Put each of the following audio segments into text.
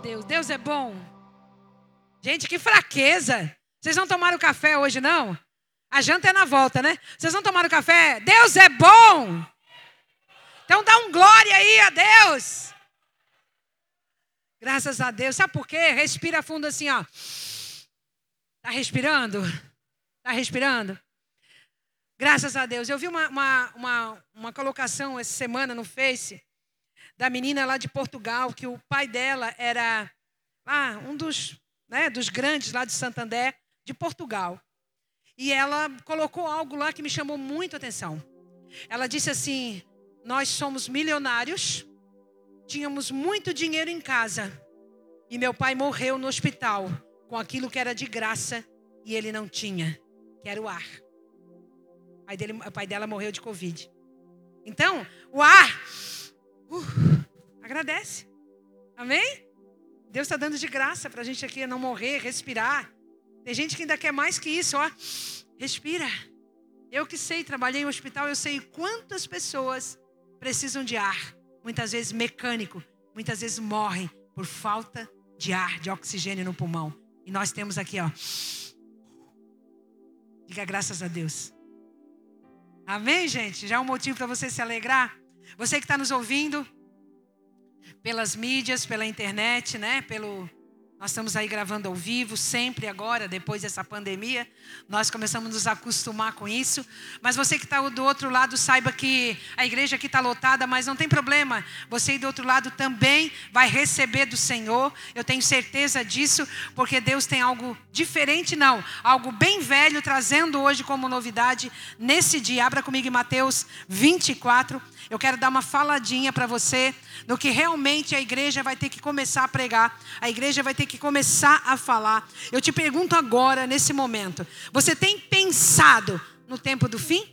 Deus. Deus é bom. Gente, que fraqueza. Vocês não tomaram café hoje, não? A janta é na volta, né? Vocês não tomaram café? Deus é bom. Então dá um glória aí a Deus. Graças a Deus. Sabe por quê? Respira fundo assim, ó. Tá respirando? Tá respirando? Graças a Deus. Eu vi uma, uma, uma, uma colocação essa semana no Face da menina lá de Portugal, que o pai dela era ah, um dos, né, dos grandes lá de Santander, de Portugal. E ela colocou algo lá que me chamou muito a atenção. Ela disse assim: Nós somos milionários, tínhamos muito dinheiro em casa, e meu pai morreu no hospital com aquilo que era de graça e ele não tinha, que era o ar. O pai, dele, o pai dela morreu de Covid. Então, o ar, uh, agradece. Amém? Deus está dando de graça para a gente aqui não morrer, respirar. Tem gente que ainda quer mais que isso, ó. Respira. Eu que sei, trabalhei em um hospital, eu sei quantas pessoas precisam de ar. Muitas vezes mecânico, muitas vezes morrem por falta de ar, de oxigênio no pulmão. E nós temos aqui, ó. Diga graças a Deus. Amém, gente? Já é um motivo para você se alegrar? Você que está nos ouvindo pelas mídias, pela internet, né? Pelo nós estamos aí gravando ao vivo, sempre agora, depois dessa pandemia. Nós começamos a nos acostumar com isso. Mas você que está do outro lado, saiba que a igreja aqui está lotada, mas não tem problema. Você aí do outro lado também vai receber do Senhor. Eu tenho certeza disso, porque Deus tem algo diferente, não. Algo bem velho, trazendo hoje como novidade nesse dia. Abra comigo em Mateus 24. Eu quero dar uma faladinha para você do que realmente a igreja vai ter que começar a pregar. A igreja vai ter que começar a falar. Eu te pergunto agora, nesse momento: você tem pensado no tempo do fim?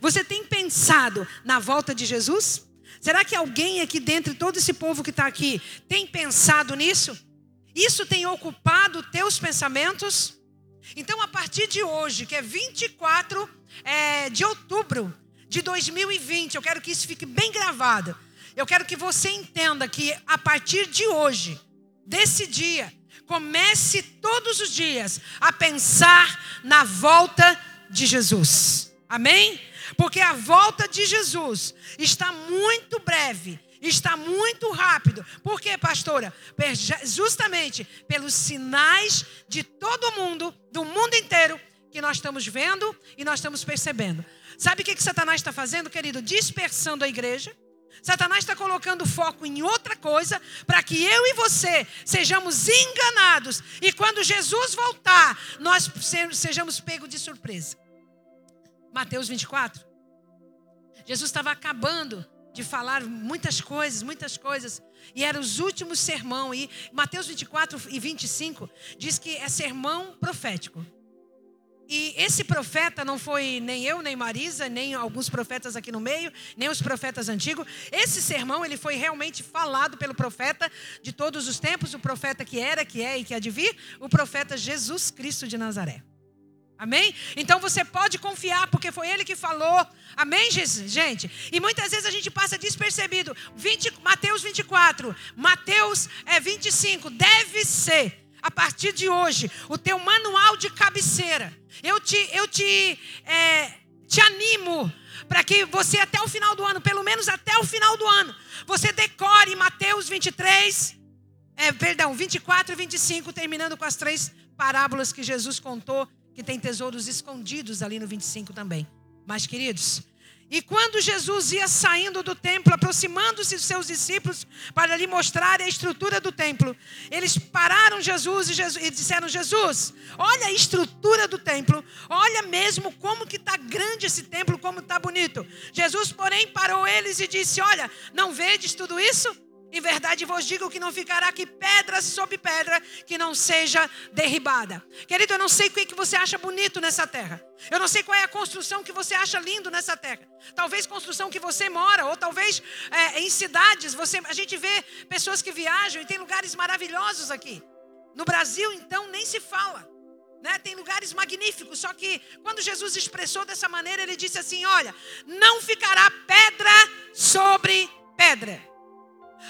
Você tem pensado na volta de Jesus? Será que alguém aqui dentro, todo esse povo que está aqui, tem pensado nisso? Isso tem ocupado teus pensamentos? Então, a partir de hoje, que é 24 é, de outubro, de 2020. Eu quero que isso fique bem gravado. Eu quero que você entenda que a partir de hoje, desse dia, comece todos os dias a pensar na volta de Jesus. Amém? Porque a volta de Jesus está muito breve, está muito rápido. Por quê, pastora? Justamente pelos sinais de todo mundo, do mundo inteiro, que nós estamos vendo e nós estamos percebendo. Sabe o que, que Satanás está fazendo, querido? Dispersando a igreja. Satanás está colocando foco em outra coisa para que eu e você sejamos enganados e quando Jesus voltar, nós sejamos pegos de surpresa. Mateus 24. Jesus estava acabando de falar muitas coisas, muitas coisas, e eram os últimos sermão. E Mateus 24 e 25 diz que é sermão profético. E esse profeta não foi nem eu, nem Marisa, nem alguns profetas aqui no meio, nem os profetas antigos. Esse sermão, ele foi realmente falado pelo profeta de todos os tempos, o profeta que era, que é e que há de vir, o profeta Jesus Cristo de Nazaré. Amém? Então você pode confiar, porque foi ele que falou. Amém, gente? E muitas vezes a gente passa despercebido. 20, Mateus 24, Mateus é 25. Deve ser a partir de hoje, o teu manual de cabeceira. Eu te, eu te, é, te animo para que você até o final do ano, pelo menos até o final do ano, você decore Mateus 23, é, perdão, 24 e 25, terminando com as três parábolas que Jesus contou, que tem tesouros escondidos ali no 25 também. Mas, queridos, e quando Jesus ia saindo do templo, aproximando-se dos seus discípulos para lhe mostrar a estrutura do templo, eles pararam Jesus e, Jesus, e disseram: Jesus, olha a estrutura do templo, olha mesmo como que está grande esse templo, como está bonito. Jesus, porém, parou eles e disse: Olha, não vedes tudo isso? Em verdade vos digo que não ficará aqui pedra sobre pedra que não seja derribada. Querido, eu não sei o que você acha bonito nessa terra. Eu não sei qual é a construção que você acha lindo nessa terra. Talvez construção que você mora, ou talvez é, em cidades. Você, a gente vê pessoas que viajam e tem lugares maravilhosos aqui. No Brasil, então, nem se fala. Né? Tem lugares magníficos. Só que quando Jesus expressou dessa maneira, ele disse assim: Olha, não ficará pedra sobre pedra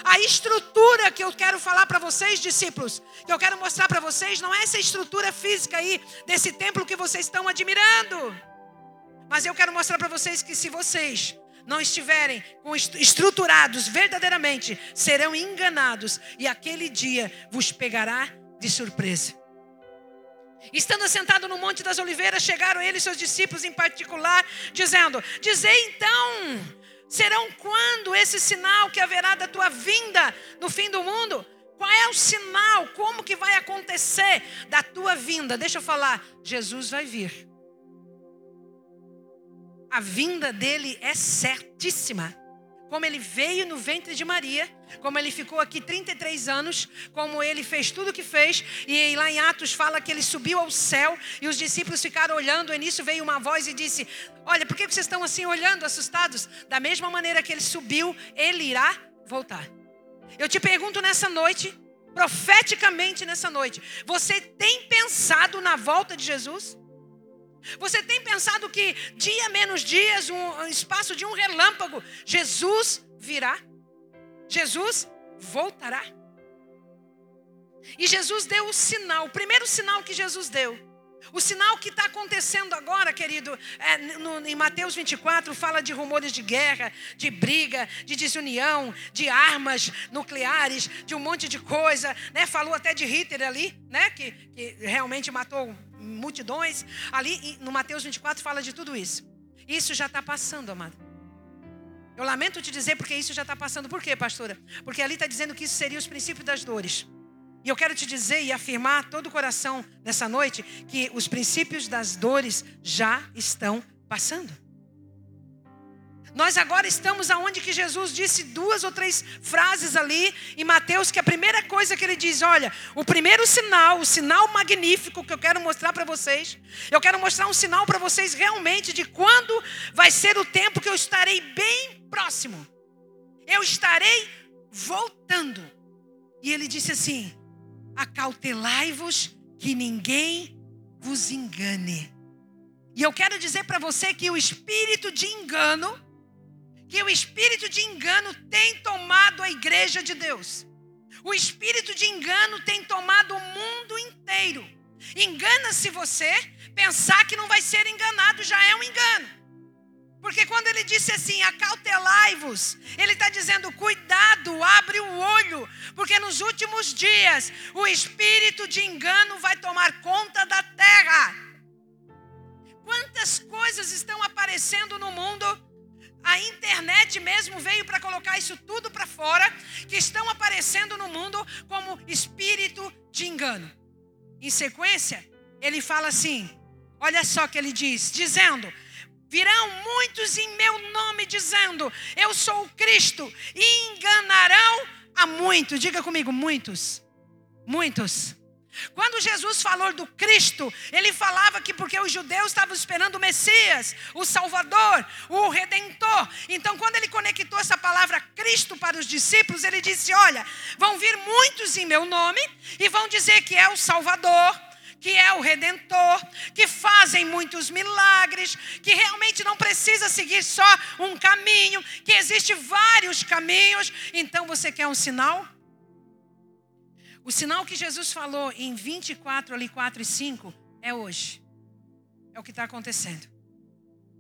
A estrutura que eu quero falar para vocês, discípulos, que eu quero mostrar para vocês, não é essa estrutura física aí desse templo que vocês estão admirando. Mas eu quero mostrar para vocês que se vocês não estiverem estruturados verdadeiramente, serão enganados e aquele dia vos pegará de surpresa. Estando assentado no Monte das Oliveiras, chegaram ele e seus discípulos em particular, dizendo: Dizei então, serão quando esse sinal que haverá da tua vinda no fim do mundo? Qual é o sinal? Como que vai acontecer da tua vinda? Deixa eu falar, Jesus vai vir a vinda dele é certíssima. Como ele veio no ventre de Maria, como ele ficou aqui 33 anos, como ele fez tudo o que fez, e lá em Atos fala que ele subiu ao céu e os discípulos ficaram olhando, e nisso veio uma voz e disse: Olha, por que vocês estão assim olhando, assustados? Da mesma maneira que ele subiu, ele irá voltar. Eu te pergunto nessa noite, profeticamente nessa noite, você tem pensado na volta de Jesus? Você tem pensado que dia menos dias, um espaço de um relâmpago, Jesus virá? Jesus voltará? E Jesus deu o sinal, o primeiro sinal que Jesus deu. O sinal que está acontecendo agora, querido, é, no, em Mateus 24, fala de rumores de guerra, de briga, de desunião, de armas nucleares, de um monte de coisa. Né? Falou até de Hitler ali, né? que, que realmente matou multidões. Ali no Mateus 24 fala de tudo isso. Isso já está passando, amado. Eu lamento te dizer porque isso já está passando. Por quê, pastora? Porque ali está dizendo que isso seria os princípios das dores. E eu quero te dizer e afirmar todo o coração nessa noite que os princípios das dores já estão passando. Nós agora estamos aonde que Jesus disse duas ou três frases ali em Mateus, que a primeira coisa que ele diz, olha, o primeiro sinal, o sinal magnífico que eu quero mostrar para vocês, eu quero mostrar um sinal para vocês realmente de quando vai ser o tempo que eu estarei bem próximo. Eu estarei voltando. E ele disse assim: acautelai-vos que ninguém vos engane. E eu quero dizer para você que o espírito de engano que o espírito de engano tem tomado a igreja de Deus. O espírito de engano tem tomado o mundo inteiro. Engana-se você, pensar que não vai ser enganado já é um engano. Porque quando ele disse assim, acautelai-vos, ele está dizendo, cuidado, abre o olho, porque nos últimos dias o espírito de engano vai tomar conta da terra. Quantas coisas estão aparecendo no mundo a internet mesmo veio para colocar isso tudo para fora, que estão aparecendo no mundo como espírito de engano. Em sequência, ele fala assim: olha só que ele diz, dizendo: Virão muitos em meu nome, dizendo: Eu sou o Cristo, e enganarão a muitos. Diga comigo, muitos. Muitos. Quando Jesus falou do Cristo, ele falava que porque os judeus estavam esperando o Messias, o Salvador, o Redentor. Então, quando ele conectou essa palavra Cristo para os discípulos, ele disse: Olha, vão vir muitos em meu nome e vão dizer que é o Salvador, que é o Redentor, que fazem muitos milagres, que realmente não precisa seguir só um caminho, que existe vários caminhos. Então, você quer um sinal? O sinal que Jesus falou em 24, ali 4 e 5, é hoje. É o que está acontecendo.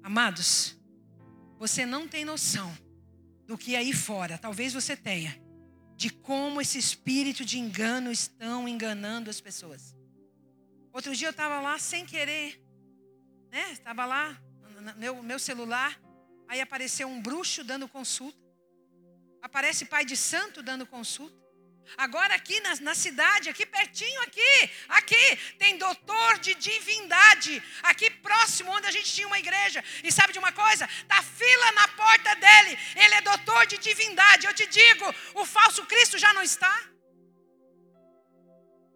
Amados, você não tem noção do que aí fora, talvez você tenha, de como esse espírito de engano estão enganando as pessoas. Outro dia eu estava lá sem querer, né? Estava lá, no meu, meu celular, aí apareceu um bruxo dando consulta. Aparece pai de santo dando consulta. Agora aqui na, na, cidade, aqui pertinho, aqui, aqui, tem doutor de divindade, aqui próximo onde a gente tinha uma igreja. E sabe de uma coisa? Tá fila na porta dele. Ele é doutor de divindade. Eu te digo, o falso Cristo já não está.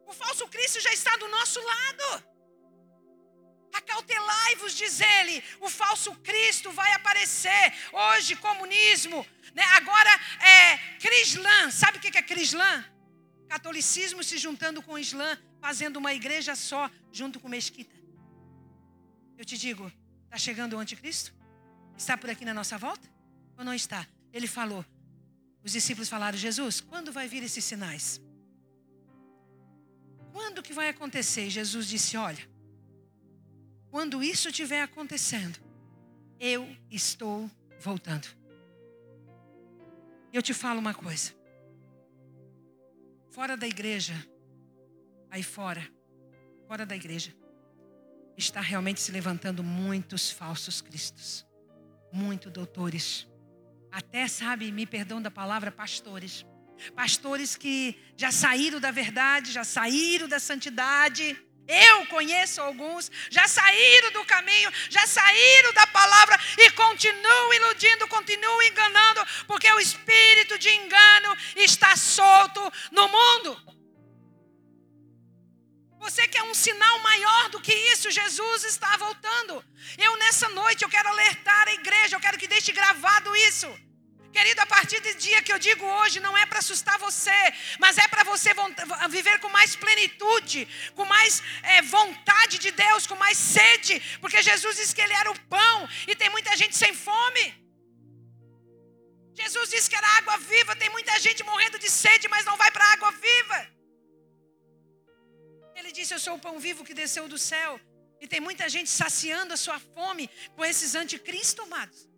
O falso Cristo já está do nosso lado. Acautelai-vos, diz ele, o falso Cristo vai aparecer. Hoje, comunismo, né? agora é Crislã. Sabe o que é Crislã? Catolicismo se juntando com o Islã, fazendo uma igreja só, junto com mesquita. Eu te digo, está chegando o anticristo? Está por aqui na nossa volta? Ou não está? Ele falou: Os discípulos falaram: Jesus, quando vai vir esses sinais? Quando que vai acontecer? Jesus disse: Olha, quando isso estiver acontecendo, eu estou voltando. Eu te falo uma coisa. Fora da igreja, aí fora, fora da igreja, está realmente se levantando muitos falsos cristos, muitos doutores, até sabe, me perdão da palavra, pastores. Pastores que já saíram da verdade, já saíram da santidade, eu conheço alguns, já saíram do caminho, já saíram da palavra e continuam iludindo, continuam enganando, porque o espírito de engano está solto no mundo. Você quer um sinal maior do que isso? Jesus está voltando. Eu nessa noite eu quero alertar a igreja, eu quero que deixe gravado isso. Querido, a partir do dia que eu digo hoje, não é para assustar você, mas é para você viver com mais plenitude, com mais é, vontade de Deus, com mais sede, porque Jesus disse que Ele era o pão e tem muita gente sem fome. Jesus disse que era água viva, tem muita gente morrendo de sede, mas não vai para a água viva. Ele disse: Eu sou o pão vivo que desceu do céu. E tem muita gente saciando a sua fome com esses anticristos, amados.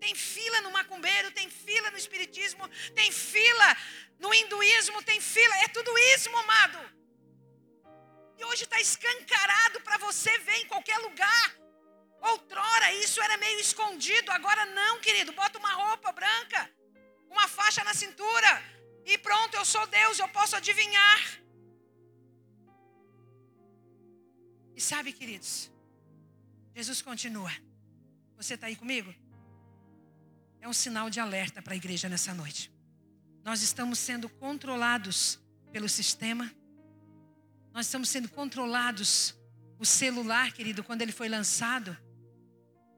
Tem fila no macumbeiro, tem fila no espiritismo, tem fila no hinduísmo, tem fila. É tudo isso, amado. E hoje está escancarado para você ver em qualquer lugar. Outrora isso era meio escondido, agora não, querido. Bota uma roupa branca, uma faixa na cintura e pronto, eu sou Deus, eu posso adivinhar. E sabe, queridos, Jesus continua. Você está aí comigo? É um sinal de alerta para a igreja nessa noite. Nós estamos sendo controlados pelo sistema, nós estamos sendo controlados. O celular, querido, quando ele foi lançado,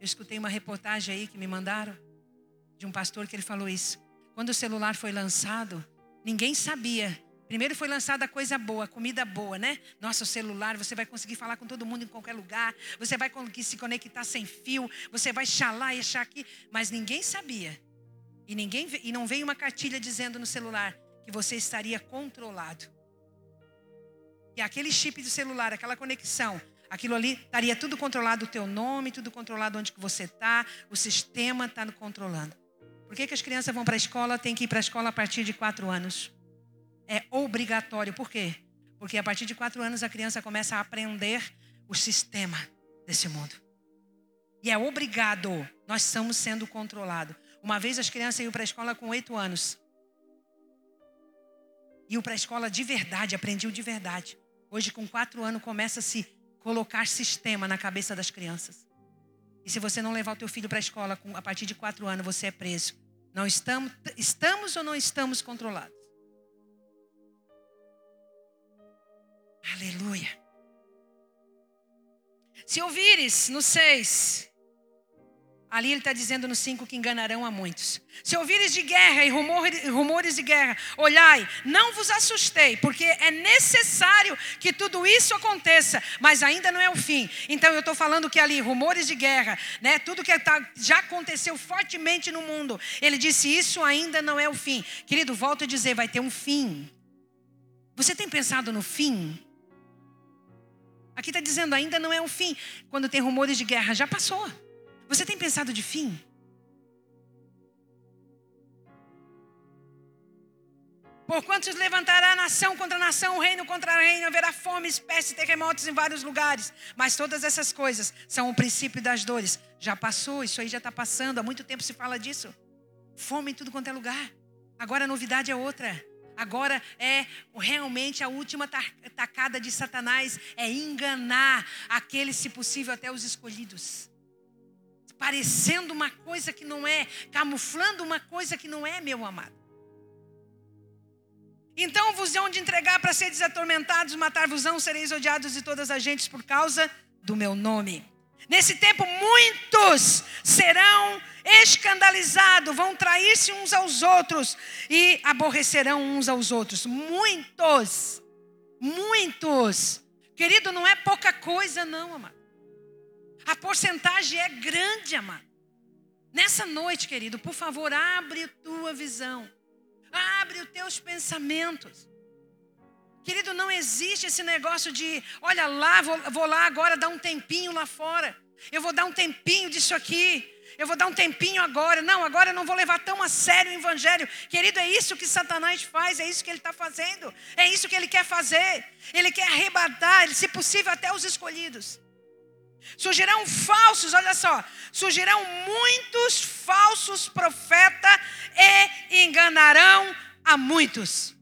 eu escutei uma reportagem aí que me mandaram de um pastor que ele falou isso. Quando o celular foi lançado, ninguém sabia Primeiro foi lançada coisa boa, comida boa, né? Nossa, o celular, você vai conseguir falar com todo mundo em qualquer lugar, você vai conseguir se conectar sem fio, você vai chalar e achar aqui, mas ninguém sabia. E ninguém e não veio uma cartilha dizendo no celular que você estaria controlado. E aquele chip do celular, aquela conexão, aquilo ali estaria tudo controlado, o teu nome, tudo controlado onde que você está, o sistema está controlando. Por que, que as crianças vão para a escola, tem que ir para a escola a partir de quatro anos? É obrigatório. Por quê? Porque a partir de quatro anos a criança começa a aprender o sistema desse mundo. E é obrigado. Nós estamos sendo controlados. Uma vez as crianças iam para a escola com oito anos. Iam para a escola de verdade, aprendiam de verdade. Hoje, com quatro anos, começa a se colocar sistema na cabeça das crianças. E se você não levar o teu filho para a escola a partir de quatro anos, você é preso. Não estamos, estamos ou não estamos controlados? Aleluia. Se ouvires no 6, ali ele está dizendo no 5 que enganarão a muitos. Se ouvires de guerra e rumores, de guerra, olhai, não vos assustei, porque é necessário que tudo isso aconteça, mas ainda não é o fim. Então eu estou falando que ali, rumores de guerra, né, tudo que tá, já aconteceu fortemente no mundo, ele disse: Isso ainda não é o fim. Querido, volto a dizer: vai ter um fim. Você tem pensado no fim? Aqui está dizendo ainda não é o fim. Quando tem rumores de guerra, já passou. Você tem pensado de fim? Porquanto se levantará nação contra nação, reino contra reino, haverá fome, espécie, terremotos em vários lugares. Mas todas essas coisas são o princípio das dores. Já passou, isso aí já está passando. Há muito tempo se fala disso. Fome em tudo quanto é lugar. Agora a novidade é outra. Agora é realmente a última tacada de Satanás é enganar aqueles, se possível, até os escolhidos. Parecendo uma coisa que não é, camuflando uma coisa que não é, meu amado. Então vos hão de entregar para seres atormentados, matar-vos-ão, sereis odiados de todas as gentes por causa do meu nome. Nesse tempo, muitos serão escandalizados, vão trair-se uns aos outros e aborrecerão uns aos outros. Muitos, muitos. Querido, não é pouca coisa, não, amado. A porcentagem é grande, amado. Nessa noite, querido, por favor, abre tua visão. abre os teus pensamentos. Querido, não existe esse negócio de, olha lá, vou, vou lá agora dar um tempinho lá fora. Eu vou dar um tempinho disso aqui. Eu vou dar um tempinho agora. Não, agora eu não vou levar tão a sério o evangelho. Querido, é isso que Satanás faz, é isso que ele está fazendo. É isso que ele quer fazer. Ele quer arrebatar, se possível, até os escolhidos. Surgirão falsos, olha só, surgirão muitos falsos profetas e enganarão a muitos.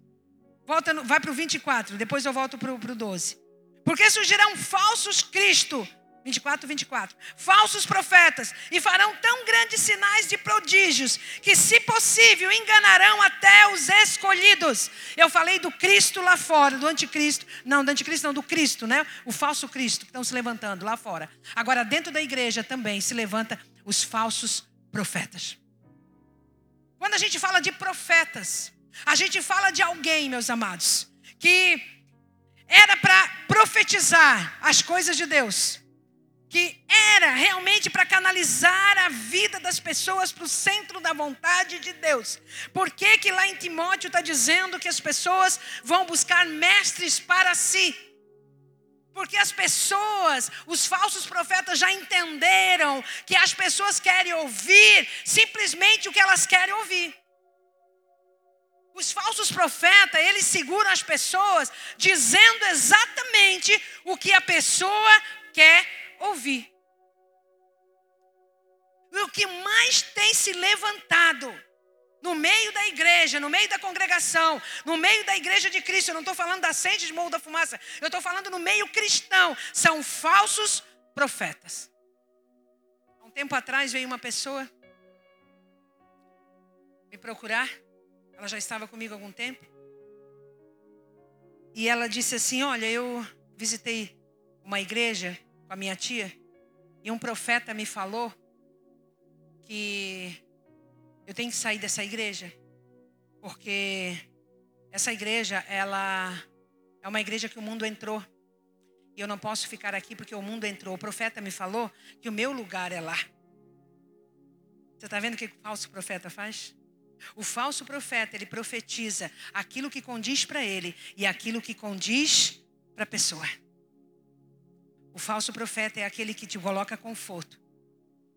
Volta no, vai para o 24, depois eu volto para o 12. Porque surgirão falsos Cristo 24, 24. Falsos profetas, e farão tão grandes sinais de prodígios, que, se possível, enganarão até os escolhidos. Eu falei do Cristo lá fora, do anticristo. Não, do anticristo não, do Cristo, né? O falso Cristo que estão se levantando lá fora. Agora, dentro da igreja também se levanta os falsos profetas. Quando a gente fala de profetas, a gente fala de alguém, meus amados, que era para profetizar as coisas de Deus que era realmente para canalizar a vida das pessoas para o centro da vontade de Deus. Por que, que lá em Timóteo está dizendo que as pessoas vão buscar mestres para si? Porque as pessoas, os falsos profetas já entenderam que as pessoas querem ouvir simplesmente o que elas querem ouvir. Os falsos profetas, eles seguram as pessoas dizendo exatamente o que a pessoa quer ouvir. o que mais tem se levantado no meio da igreja, no meio da congregação, no meio da igreja de Cristo, eu não estou falando da sede de morro da fumaça, eu estou falando no meio cristão, são falsos profetas. Há um tempo atrás veio uma pessoa me procurar, ela já estava comigo há algum tempo, e ela disse assim: Olha, eu visitei uma igreja com a minha tia, e um profeta me falou que eu tenho que sair dessa igreja, porque essa igreja, ela é uma igreja que o mundo entrou. E eu não posso ficar aqui porque o mundo entrou. O profeta me falou que o meu lugar é lá. Você está vendo o que o falso profeta faz? O falso profeta, ele profetiza aquilo que condiz para ele e aquilo que condiz para a pessoa. O falso profeta é aquele que te coloca conforto.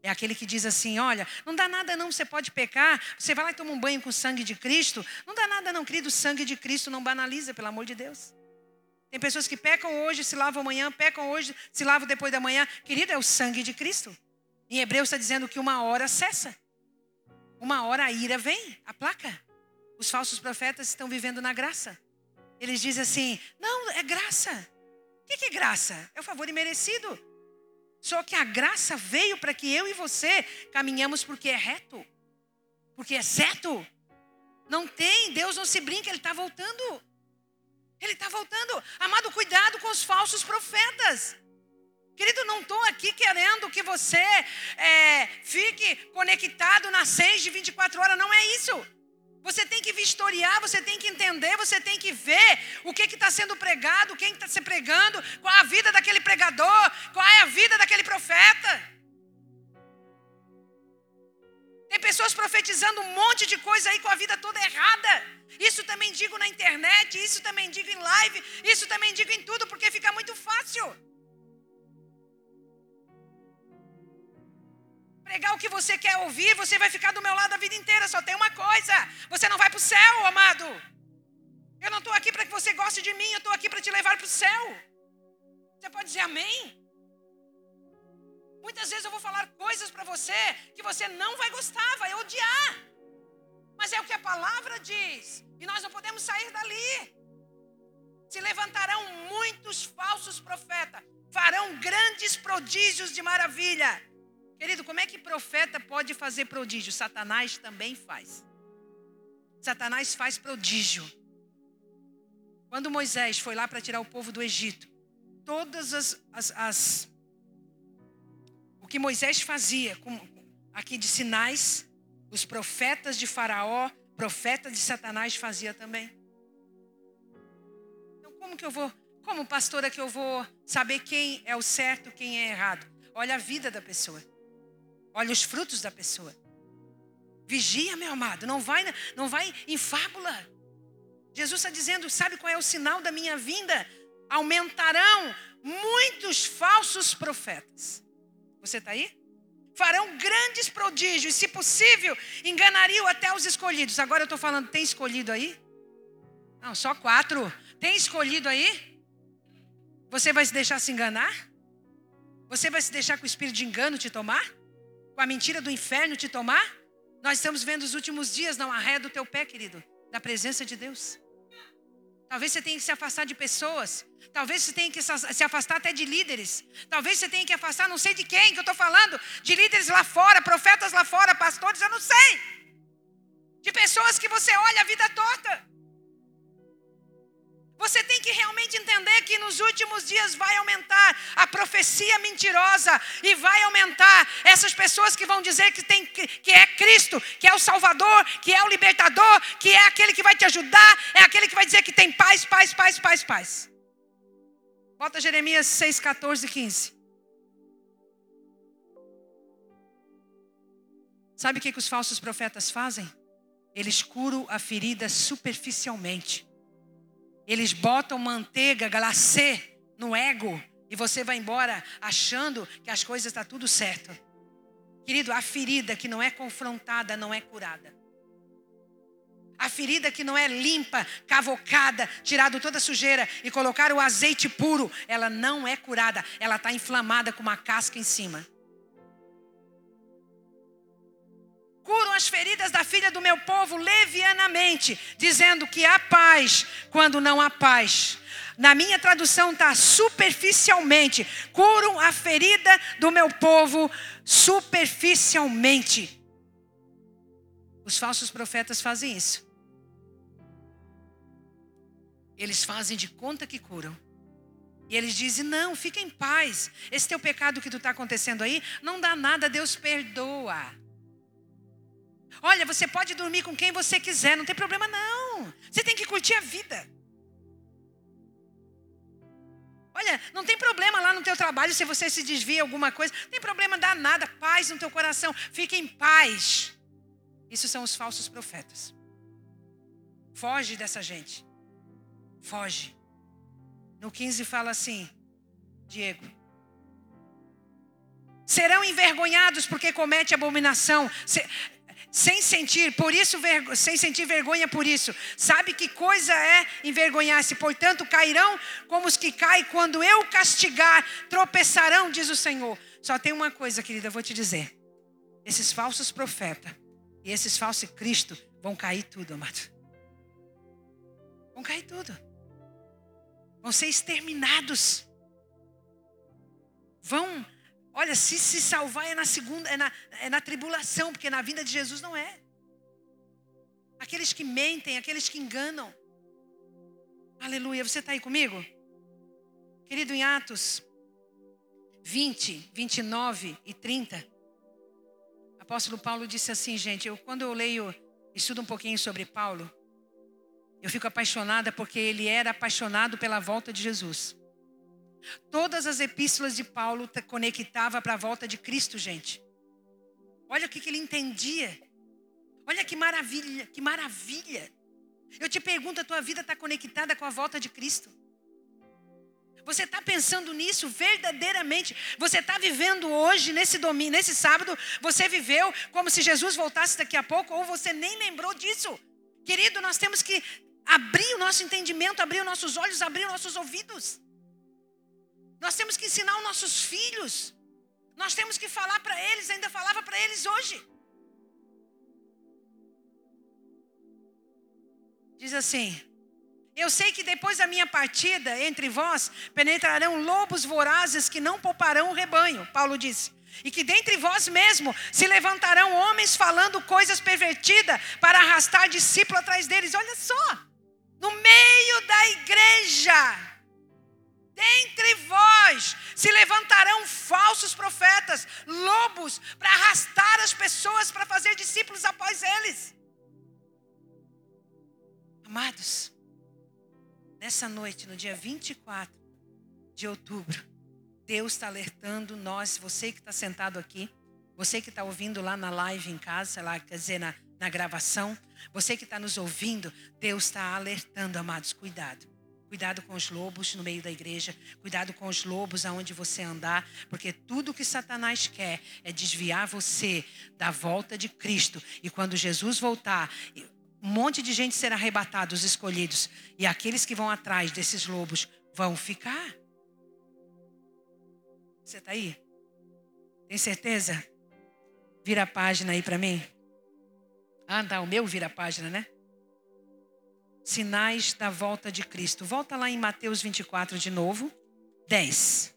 É aquele que diz assim: olha, não dá nada não, você pode pecar, você vai lá e toma um banho com o sangue de Cristo. Não dá nada não, querido, o sangue de Cristo não banaliza, pelo amor de Deus. Tem pessoas que pecam hoje, se lavam amanhã, pecam hoje, se lavam depois da manhã. Querido, é o sangue de Cristo. Em Hebreus está dizendo que uma hora cessa. Uma hora a ira vem, a placa. Os falsos profetas estão vivendo na graça. Eles dizem assim: não, é graça. O que é graça? É o favor imerecido. Só que a graça veio para que eu e você caminhamos porque é reto, porque é certo. Não tem, Deus não se brinca, Ele está voltando. Ele está voltando. Amado, cuidado com os falsos profetas. Querido, não estou aqui querendo que você é, fique conectado nas seis de 24 horas, não é isso. Você tem que vistoriar, você tem que entender, você tem que ver o que está sendo pregado, quem está se pregando, qual é a vida daquele pregador, qual é a vida daquele profeta. Tem pessoas profetizando um monte de coisa aí com a vida toda errada. Isso também digo na internet, isso também digo em live, isso também digo em tudo, porque fica muito fácil. Pregar o que você quer ouvir, você vai ficar do meu lado a vida inteira. Só tem uma coisa: você não vai para o céu, amado. Eu não estou aqui para que você goste de mim, eu estou aqui para te levar para o céu. Você pode dizer amém? Muitas vezes eu vou falar coisas para você que você não vai gostar, vai odiar. Mas é o que a palavra diz. E nós não podemos sair dali. Se levantarão muitos falsos profetas, farão grandes prodígios de maravilha Querido, como é que profeta pode fazer prodígio? Satanás também faz. Satanás faz prodígio. Quando Moisés foi lá para tirar o povo do Egito, todas as, as, as o que Moisés fazia com, aqui de sinais, os profetas de Faraó, profetas de Satanás fazia também. Então, como que eu vou, como pastora que eu vou saber quem é o certo, quem é errado? Olha a vida da pessoa. Olha os frutos da pessoa. Vigia, meu amado. Não vai, não vai em fábula. Jesus está dizendo: sabe qual é o sinal da minha vinda? Aumentarão muitos falsos profetas. Você está aí? Farão grandes prodígios, e, se possível, enganariam até os escolhidos. Agora eu estou falando, tem escolhido aí? Não, só quatro. Tem escolhido aí? Você vai se deixar se enganar? Você vai se deixar com o espírito de engano te tomar? Com a mentira do inferno te tomar? Nós estamos vendo os últimos dias, não arreda o teu pé, querido, da presença de Deus. Talvez você tenha que se afastar de pessoas. Talvez você tenha que se afastar até de líderes. Talvez você tenha que afastar, não sei de quem que eu estou falando, de líderes lá fora, profetas lá fora, pastores, eu não sei. De pessoas que você olha a vida torta. Você tem que realmente entender que nos últimos dias vai aumentar a profecia mentirosa e vai aumentar essas pessoas que vão dizer que, tem, que é Cristo, que é o Salvador, que é o libertador, que é aquele que vai te ajudar, é aquele que vai dizer que tem paz, paz, paz, paz, paz. Bota Jeremias 6, 14 e 15. Sabe o que, que os falsos profetas fazem? Eles curam a ferida superficialmente eles botam manteiga, glacê no ego e você vai embora achando que as coisas estão tá tudo certo. Querido, a ferida que não é confrontada não é curada. A ferida que não é limpa, cavocada, tirado toda a sujeira e colocar o azeite puro, ela não é curada. Ela está inflamada com uma casca em cima. Curam as feridas da filha do meu povo levianamente, dizendo que há paz quando não há paz. Na minha tradução está superficialmente. Curam a ferida do meu povo superficialmente. Os falsos profetas fazem isso. Eles fazem de conta que curam. E eles dizem: não, fica em paz. Esse teu pecado que tu está acontecendo aí, não dá nada, Deus perdoa. Olha, você pode dormir com quem você quiser, não tem problema não. Você tem que curtir a vida. Olha, não tem problema lá no teu trabalho se você se desvia alguma coisa. Não tem problema dar nada, paz no teu coração. Fique em paz. Isso são os falsos profetas. Foge dessa gente. Foge. No 15 fala assim, Diego. Serão envergonhados porque comete abominação sem sentir por isso sem sentir vergonha por isso. Sabe que coisa é envergonhar-se? Portanto, cairão como os que caem quando eu castigar, tropeçarão, diz o Senhor. Só tem uma coisa, querida, eu vou te dizer. Esses falsos profetas e esses falsos Cristo vão cair tudo, amado. Vão cair tudo. Vão ser exterminados. Vão Olha, se se salvar é na segunda, é na, é na tribulação, porque na vinda de Jesus não é. Aqueles que mentem, aqueles que enganam. Aleluia, você está aí comigo? Querido, em Atos 20, 29 e 30, apóstolo Paulo disse assim, gente, eu, quando eu leio, estudo um pouquinho sobre Paulo, eu fico apaixonada porque ele era apaixonado pela volta de Jesus. Todas as epístolas de Paulo conectava para a volta de Cristo, gente. Olha o que, que ele entendia. Olha que maravilha, que maravilha. Eu te pergunto, a tua vida está conectada com a volta de Cristo? Você está pensando nisso verdadeiramente? Você está vivendo hoje, nesse domingo, nesse sábado, você viveu como se Jesus voltasse daqui a pouco, ou você nem lembrou disso? Querido, nós temos que abrir o nosso entendimento, abrir os nossos olhos, abrir os nossos ouvidos. Nós temos que ensinar os nossos filhos. Nós temos que falar para eles, ainda falava para eles hoje. Diz assim: Eu sei que depois da minha partida entre vós penetrarão lobos vorazes que não pouparão o rebanho, Paulo disse. E que dentre vós mesmo se levantarão homens falando coisas pervertidas para arrastar discípulo atrás deles. Olha só, no meio da igreja Dentre vós se levantarão falsos profetas, lobos, para arrastar as pessoas para fazer discípulos após eles. Amados, nessa noite, no dia 24 de outubro, Deus está alertando nós, você que está sentado aqui, você que está ouvindo lá na live em casa, lá, quer dizer, na, na gravação, você que está nos ouvindo, Deus está alertando, amados, cuidado. Cuidado com os lobos no meio da igreja. Cuidado com os lobos aonde você andar. Porque tudo que Satanás quer é desviar você da volta de Cristo. E quando Jesus voltar, um monte de gente será arrebatado, os escolhidos. E aqueles que vão atrás desses lobos vão ficar. Você está aí? Tem certeza? Vira a página aí para mim. Ah, tá, o meu vira a página, né? Sinais da volta de Cristo. Volta lá em Mateus 24 de novo. 10.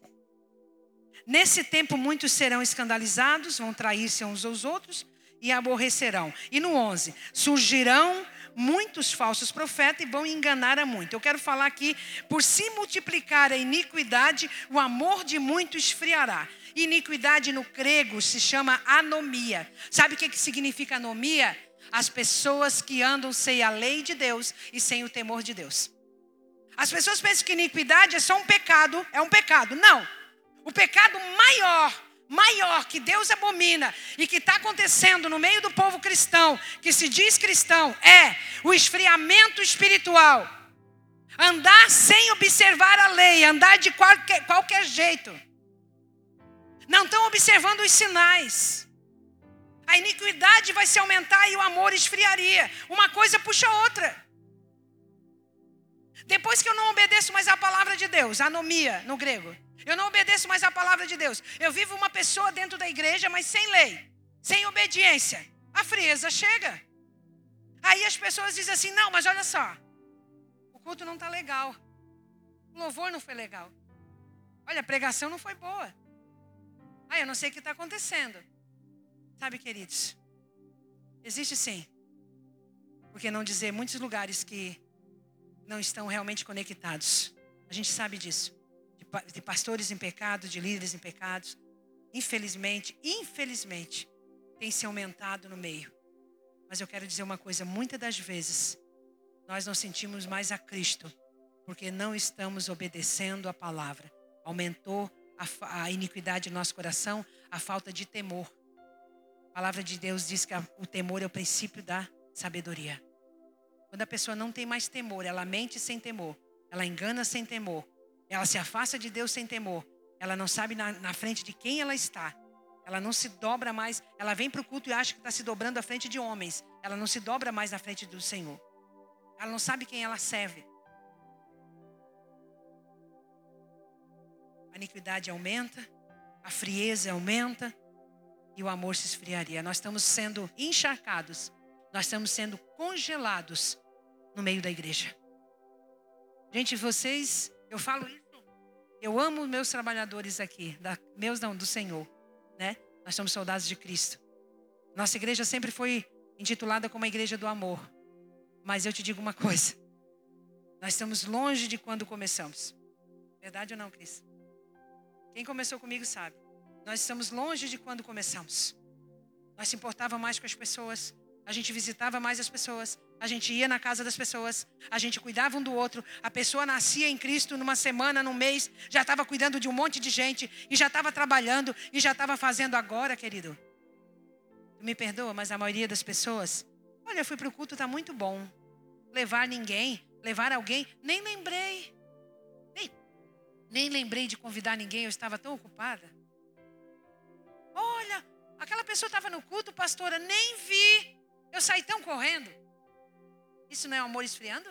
Nesse tempo muitos serão escandalizados, vão trair-se uns aos outros e aborrecerão. E no 11, surgirão muitos falsos profetas e vão enganar a muito. Eu quero falar aqui, por se multiplicar a iniquidade, o amor de muitos esfriará. Iniquidade no grego se chama anomia. Sabe o que significa anomia? As pessoas que andam sem a lei de Deus e sem o temor de Deus. As pessoas pensam que iniquidade é só um pecado, é um pecado. Não. O pecado maior, maior que Deus abomina e que está acontecendo no meio do povo cristão, que se diz cristão, é o esfriamento espiritual. Andar sem observar a lei, andar de qualquer, qualquer jeito. Não estão observando os sinais a iniquidade vai se aumentar e o amor esfriaria. Uma coisa puxa a outra. Depois que eu não obedeço mais a palavra de Deus, anomia no grego. Eu não obedeço mais a palavra de Deus. Eu vivo uma pessoa dentro da igreja, mas sem lei, sem obediência. A frieza chega. Aí as pessoas dizem assim: não, mas olha só, o culto não está legal. O louvor não foi legal. Olha, a pregação não foi boa. Ah, eu não sei o que está acontecendo. Sabe, queridos, existe sim. Por que não dizer muitos lugares que não estão realmente conectados? A gente sabe disso. De, de pastores em pecado, de líderes em pecados. Infelizmente, infelizmente, tem se aumentado no meio. Mas eu quero dizer uma coisa: muitas das vezes, nós não sentimos mais a Cristo, porque não estamos obedecendo a palavra. Aumentou a, a iniquidade no nosso coração, a falta de temor. A palavra de Deus diz que o temor é o princípio da sabedoria. Quando a pessoa não tem mais temor, ela mente sem temor, ela engana sem temor, ela se afasta de Deus sem temor, ela não sabe na, na frente de quem ela está, ela não se dobra mais, ela vem para o culto e acha que está se dobrando à frente de homens, ela não se dobra mais na frente do Senhor, ela não sabe quem ela serve. A iniquidade aumenta, a frieza aumenta, e o amor se esfriaria. Nós estamos sendo encharcados, nós estamos sendo congelados no meio da igreja. Gente, vocês, eu falo isso, eu amo meus trabalhadores aqui, da, meus não, do Senhor, né? Nós somos soldados de Cristo. Nossa igreja sempre foi intitulada como a igreja do amor. Mas eu te digo uma coisa. Nós estamos longe de quando começamos. Verdade ou não, Cris? Quem começou comigo sabe. Nós estamos longe de quando começamos. Nós se importava mais com as pessoas, a gente visitava mais as pessoas, a gente ia na casa das pessoas, a gente cuidava um do outro. A pessoa nascia em Cristo numa semana, num mês, já estava cuidando de um monte de gente e já estava trabalhando e já estava fazendo agora, querido. Tu me perdoa, mas a maioria das pessoas, olha, eu fui para o culto, está muito bom. Levar ninguém, levar alguém, nem lembrei. Nem, nem lembrei de convidar ninguém, eu estava tão ocupada. Aquela pessoa estava no culto, pastora, nem vi. Eu saí tão correndo. Isso não é amor esfriando?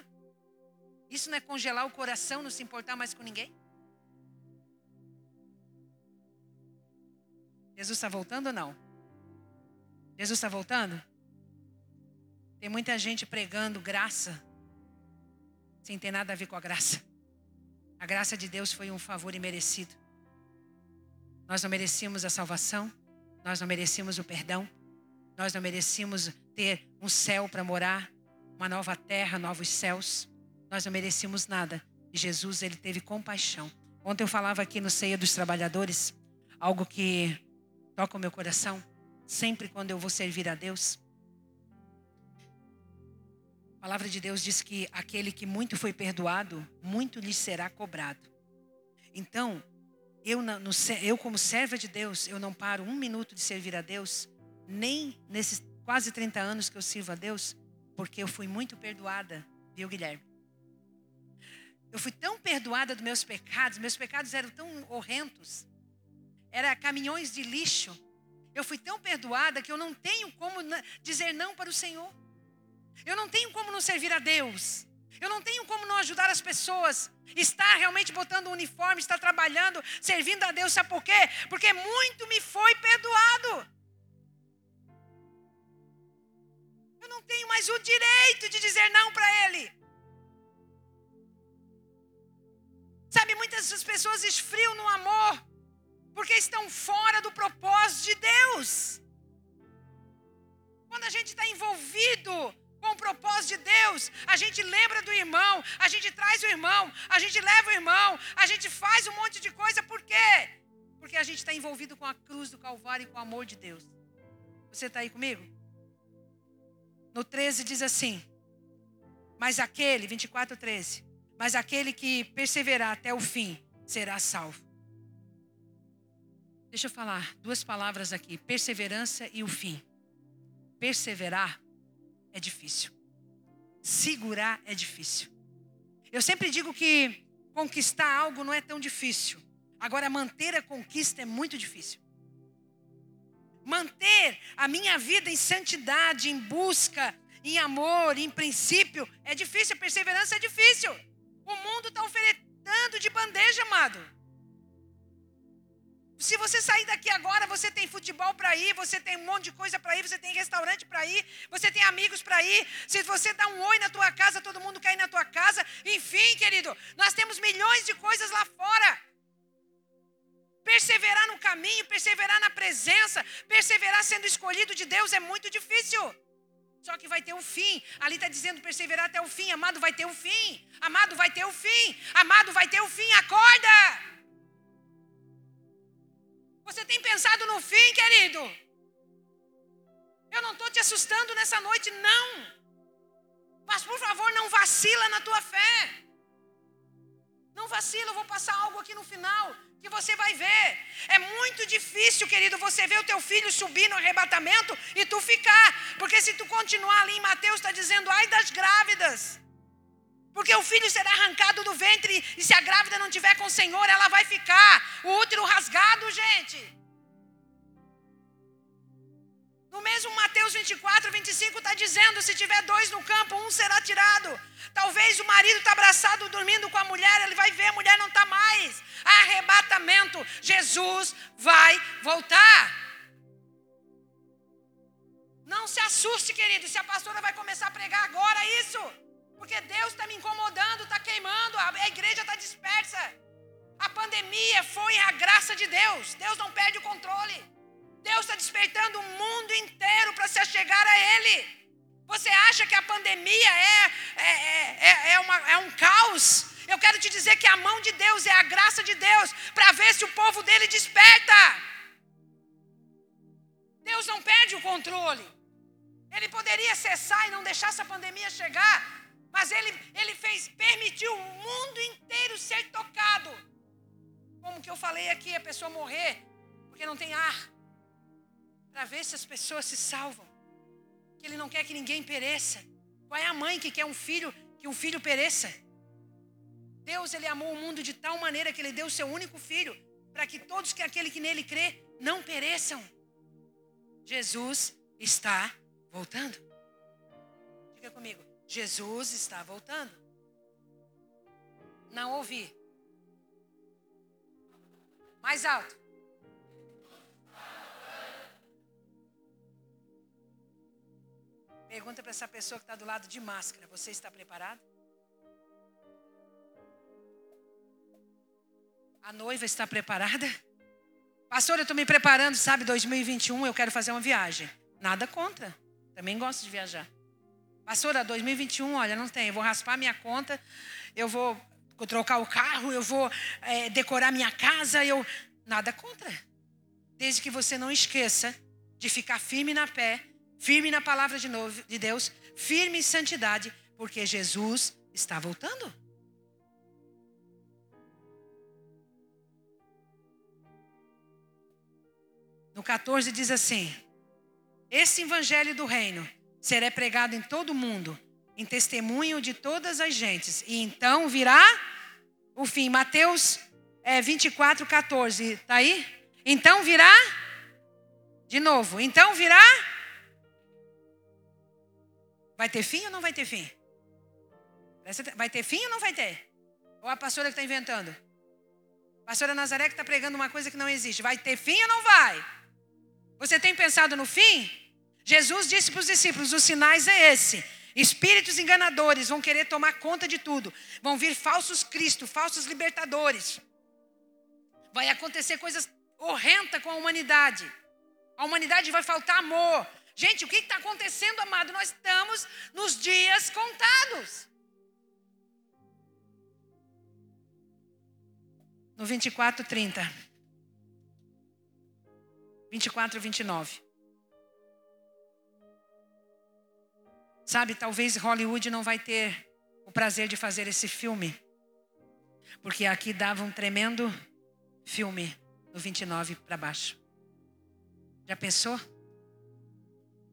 Isso não é congelar o coração, não se importar mais com ninguém? Jesus está voltando ou não? Jesus está voltando? Tem muita gente pregando graça, sem ter nada a ver com a graça. A graça de Deus foi um favor imerecido. Nós não merecíamos a salvação, nós não merecíamos o perdão, nós não merecíamos ter um céu para morar, uma nova terra, novos céus. Nós não merecíamos nada. E Jesus, ele teve compaixão. Ontem eu falava aqui no Ceia dos Trabalhadores, algo que toca o meu coração, sempre quando eu vou servir a Deus. A palavra de Deus diz que aquele que muito foi perdoado, muito lhe será cobrado. Então, eu, eu como serva de Deus, eu não paro um minuto de servir a Deus, nem nesses quase 30 anos que eu sirvo a Deus, porque eu fui muito perdoada, viu, Guilherme? Eu fui tão perdoada dos meus pecados, meus pecados eram tão horrendos, era caminhões de lixo. Eu fui tão perdoada que eu não tenho como dizer não para o Senhor. Eu não tenho como não servir a Deus. Eu não tenho como não ajudar as pessoas. Estar realmente botando o uniforme, estar trabalhando, servindo a Deus, sabe por quê? Porque muito me foi perdoado. Eu não tenho mais o direito de dizer não para Ele. Sabe, muitas pessoas esfriam no amor, porque estão fora do propósito de Deus. Quando a gente está envolvido com o propósito de Deus. A gente lembra do irmão, a gente traz o irmão, a gente leva o irmão, a gente faz um monte de coisa, por quê? Porque a gente está envolvido com a cruz do Calvário e com o amor de Deus. Você está aí comigo? No 13 diz assim: Mas aquele, 24, 13, mas aquele que perseverar até o fim será salvo. Deixa eu falar duas palavras aqui: perseverança e o fim. Perseverar é difícil. Segurar é difícil. Eu sempre digo que conquistar algo não é tão difícil. Agora, manter a conquista é muito difícil. Manter a minha vida em santidade, em busca, em amor, em princípio, é difícil. Perseverança é difícil. O mundo está oferecendo de bandeja, amado. Se você sair daqui agora, você tem futebol para ir, você tem um monte de coisa para ir, você tem restaurante para ir, você tem amigos para ir. Se você dá um oi na tua casa, todo mundo ir na tua casa. Enfim, querido, nós temos milhões de coisas lá fora. Perseverar no caminho, perseverar na presença, perseverar sendo escolhido de Deus é muito difícil. Só que vai ter um fim. Ali está dizendo perseverar até o fim. Amado, vai ter um fim. Amado, vai ter um fim. Amado, vai ter um fim. Acorda! Você tem pensado no fim, querido? Eu não estou te assustando nessa noite, não. Mas por favor, não vacila na tua fé. Não vacila, eu vou passar algo aqui no final que você vai ver. É muito difícil, querido, você ver o teu filho subir no arrebatamento e tu ficar. Porque se tu continuar ali em Mateus, está dizendo, ai das grávidas. Porque o filho será arrancado do ventre e se a grávida não tiver com o Senhor, ela vai ficar. O útero rasgado, gente. No mesmo Mateus 24, 25 está dizendo: se tiver dois no campo, um será tirado. Talvez o marido está abraçado dormindo com a mulher, ele vai ver, a mulher não está mais. Arrebatamento. Jesus vai voltar. Não se assuste, querido, se a pastora vai começar a pregar agora isso. Porque Deus está me incomodando, está queimando, a igreja está dispersa. A pandemia foi a graça de Deus. Deus não perde o controle. Deus está despertando o mundo inteiro para se achegar a Ele. Você acha que a pandemia é, é, é, é, uma, é um caos? Eu quero te dizer que a mão de Deus é a graça de Deus para ver se o povo dele desperta. Deus não perde o controle. Ele poderia cessar e não deixar essa pandemia chegar, mas ele, ele fez, permitiu o mundo inteiro ser tocado. Como que eu falei aqui, a pessoa morrer porque não tem ar. Para ver se as pessoas se salvam. Que ele não quer que ninguém pereça. Qual é a mãe que quer um filho que um filho pereça? Deus ele amou o mundo de tal maneira que ele deu o seu único filho para que todos que aquele que nele crê não pereçam. Jesus está voltando. Diga comigo. Jesus está voltando. Não ouvi. Mais alto. Pergunta para essa pessoa que está do lado de máscara: Você está preparado? A noiva está preparada? Pastor, eu estou me preparando, sabe? 2021 eu quero fazer uma viagem. Nada contra. Também gosto de viajar. Pastora, 2021, olha, não tem. Eu vou raspar minha conta, eu vou trocar o carro, eu vou é, decorar minha casa, eu. Nada contra. Desde que você não esqueça de ficar firme na pé, firme na palavra de, novo, de Deus, firme em santidade, porque Jesus está voltando. No 14 diz assim: esse evangelho do reino será pregado em todo o mundo, em testemunho de todas as gentes. E então virá o fim. Mateus é, 24, 14. Está aí? Então virá. De novo. Então virá. Vai ter fim ou não vai ter fim? Vai ter fim ou não vai ter? Ou a pastora que está inventando? A pastora Nazaré que está pregando uma coisa que não existe. Vai ter fim ou não vai? Você tem pensado no fim? Jesus disse para os discípulos: os sinais é esse. Espíritos enganadores vão querer tomar conta de tudo. Vão vir falsos Cristo, falsos libertadores. Vai acontecer coisas horrendas com a humanidade. A humanidade vai faltar amor. Gente, o que está acontecendo, amado? Nós estamos nos dias contados. No 24, 30. 24 e 29. Sabe, talvez Hollywood não vai ter o prazer de fazer esse filme. Porque aqui dava um tremendo filme no 29 para baixo. Já pensou?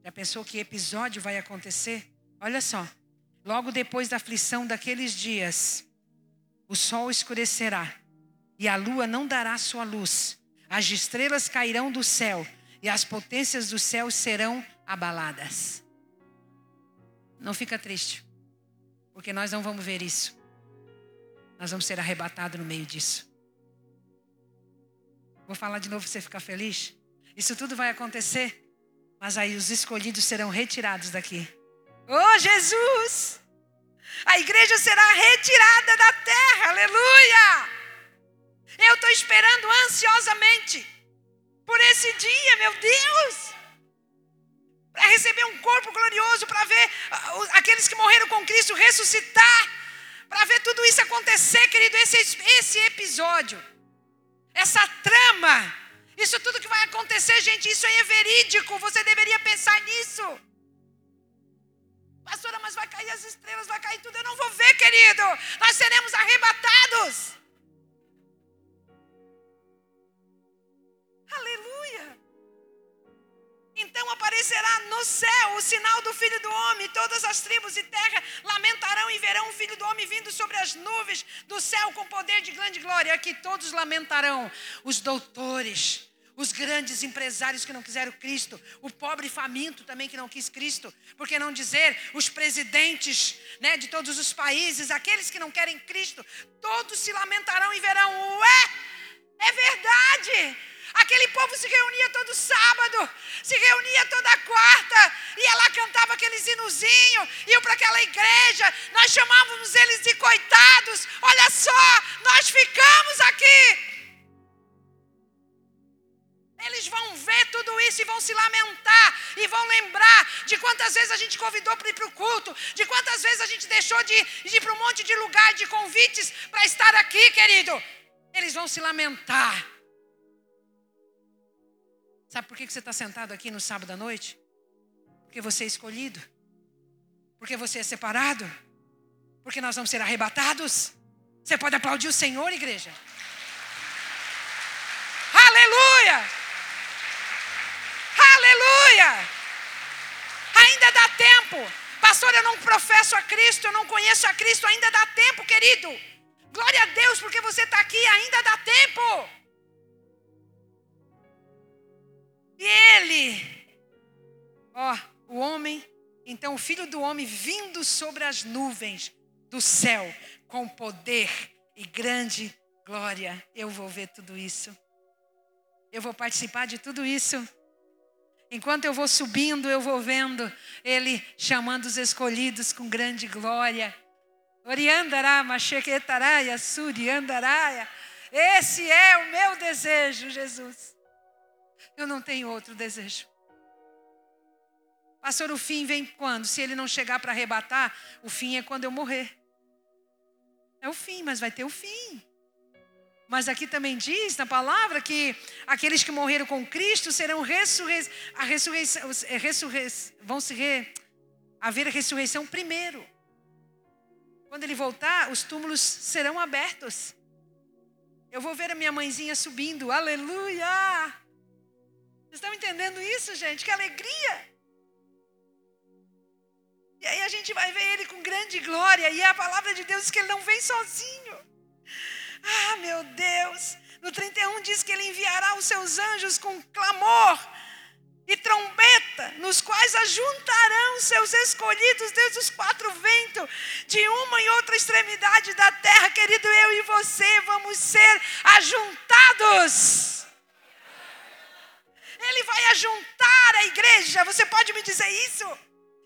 Já pensou que episódio vai acontecer? Olha só. Logo depois da aflição daqueles dias, o sol escurecerá e a lua não dará sua luz. As estrelas cairão do céu e as potências do céu serão abaladas. Não fica triste, porque nós não vamos ver isso. Nós vamos ser arrebatados no meio disso. Vou falar de novo para você ficar feliz. Isso tudo vai acontecer mas aí os escolhidos serão retirados daqui. Oh, Jesus! A igreja será retirada da terra, aleluia! Eu estou esperando ansiosamente por esse dia, meu Deus! Para receber um corpo glorioso, para ver uh, aqueles que morreram com Cristo ressuscitar, para ver tudo isso acontecer, querido. Esse, esse episódio, essa trama, isso tudo que vai acontecer, gente, isso é verídico. Você deveria pensar nisso. Pastora, mas vai cair as estrelas, vai cair tudo. Eu não vou ver, querido. Nós seremos arrebatados. Aleluia. Então aparecerá no céu o sinal do Filho do Homem, todas as tribos e terra lamentarão e verão o Filho do Homem vindo sobre as nuvens do céu com poder de grande glória. Aqui todos lamentarão, os doutores, os grandes empresários que não quiseram Cristo, o pobre faminto também que não quis Cristo, por que não dizer os presidentes né, de todos os países, aqueles que não querem Cristo, todos se lamentarão e verão, ué, é verdade. Aquele povo se reunia todo sábado, se reunia toda quarta, ia lá cantava aqueles hinozinhos, iam para aquela igreja, nós chamávamos eles de coitados. Olha só, nós ficamos aqui. Eles vão ver tudo isso e vão se lamentar e vão lembrar de quantas vezes a gente convidou para ir para o culto, de quantas vezes a gente deixou de, de ir para um monte de lugar de convites para estar aqui, querido. Eles vão se lamentar. Sabe por que você está sentado aqui no sábado à noite? Porque você é escolhido. Porque você é separado. Porque nós vamos ser arrebatados. Você pode aplaudir o Senhor, igreja. Aleluia! Aleluia! Ainda dá tempo. Pastor, eu não professo a Cristo, eu não conheço a Cristo, ainda dá tempo, querido. Glória a Deus, porque você está aqui, ainda dá tempo. Ele, ó, o homem, então o filho do homem vindo sobre as nuvens do céu com poder e grande glória. Eu vou ver tudo isso. Eu vou participar de tudo isso. Enquanto eu vou subindo, eu vou vendo ele chamando os escolhidos com grande glória. Oriandará, machequetaraia, suriandaraia. Esse é o meu desejo, Jesus. Eu não tenho outro desejo. Pastor, o fim vem quando? Se ele não chegar para arrebatar, o fim é quando eu morrer. É o fim, mas vai ter o fim. Mas aqui também diz na palavra que aqueles que morreram com Cristo serão ressurreição, a ressurreição, é, ressurrei, vão se re, haver a ressurreição primeiro. Quando ele voltar, os túmulos serão abertos. Eu vou ver a minha mãezinha subindo, aleluia! Vocês estão entendendo isso, gente? Que alegria! E aí a gente vai ver ele com grande glória. E a palavra de Deus diz que ele não vem sozinho. Ah, meu Deus! No 31 diz que ele enviará os seus anjos com clamor e trombeta, nos quais ajuntarão seus escolhidos desde os quatro ventos, de uma e outra extremidade da terra, querido, eu e você vamos ser ajuntados. Ele vai ajuntar a igreja, você pode me dizer isso?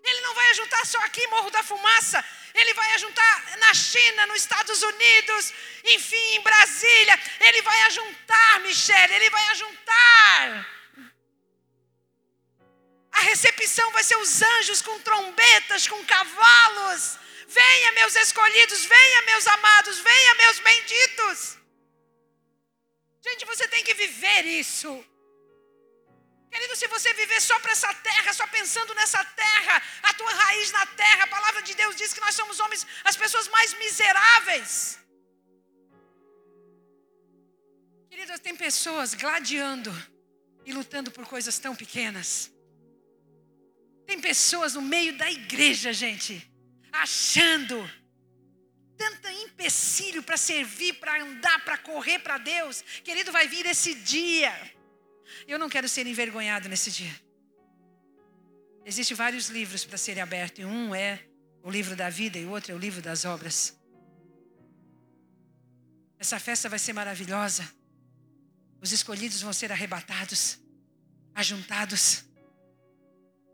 Ele não vai ajuntar só aqui, Morro da Fumaça. Ele vai ajuntar na China, nos Estados Unidos, enfim, em Brasília. Ele vai ajuntar, Michele, ele vai ajuntar. A recepção vai ser os anjos com trombetas, com cavalos. Venha, meus escolhidos, venha, meus amados, venha, meus benditos. Gente, você tem que viver isso. Querido, se você viver só para essa terra, só pensando nessa terra, a tua raiz na terra, a palavra de Deus diz que nós somos homens, as pessoas mais miseráveis. Querido, tem pessoas gladiando e lutando por coisas tão pequenas. Tem pessoas no meio da igreja, gente, achando tanto empecilho para servir, para andar, para correr para Deus. Querido, vai vir esse dia. Eu não quero ser envergonhado nesse dia. Existem vários livros para serem abertos. Um é o livro da vida e o outro é o livro das obras. Essa festa vai ser maravilhosa. Os escolhidos vão ser arrebatados, ajuntados.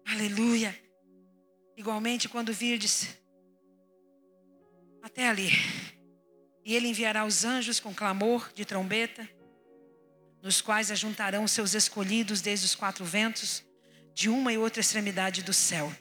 Aleluia. Igualmente, quando virdes até ali, e ele enviará os anjos com clamor de trombeta, nos quais ajuntarão seus escolhidos desde os quatro ventos, de uma e outra extremidade do céu.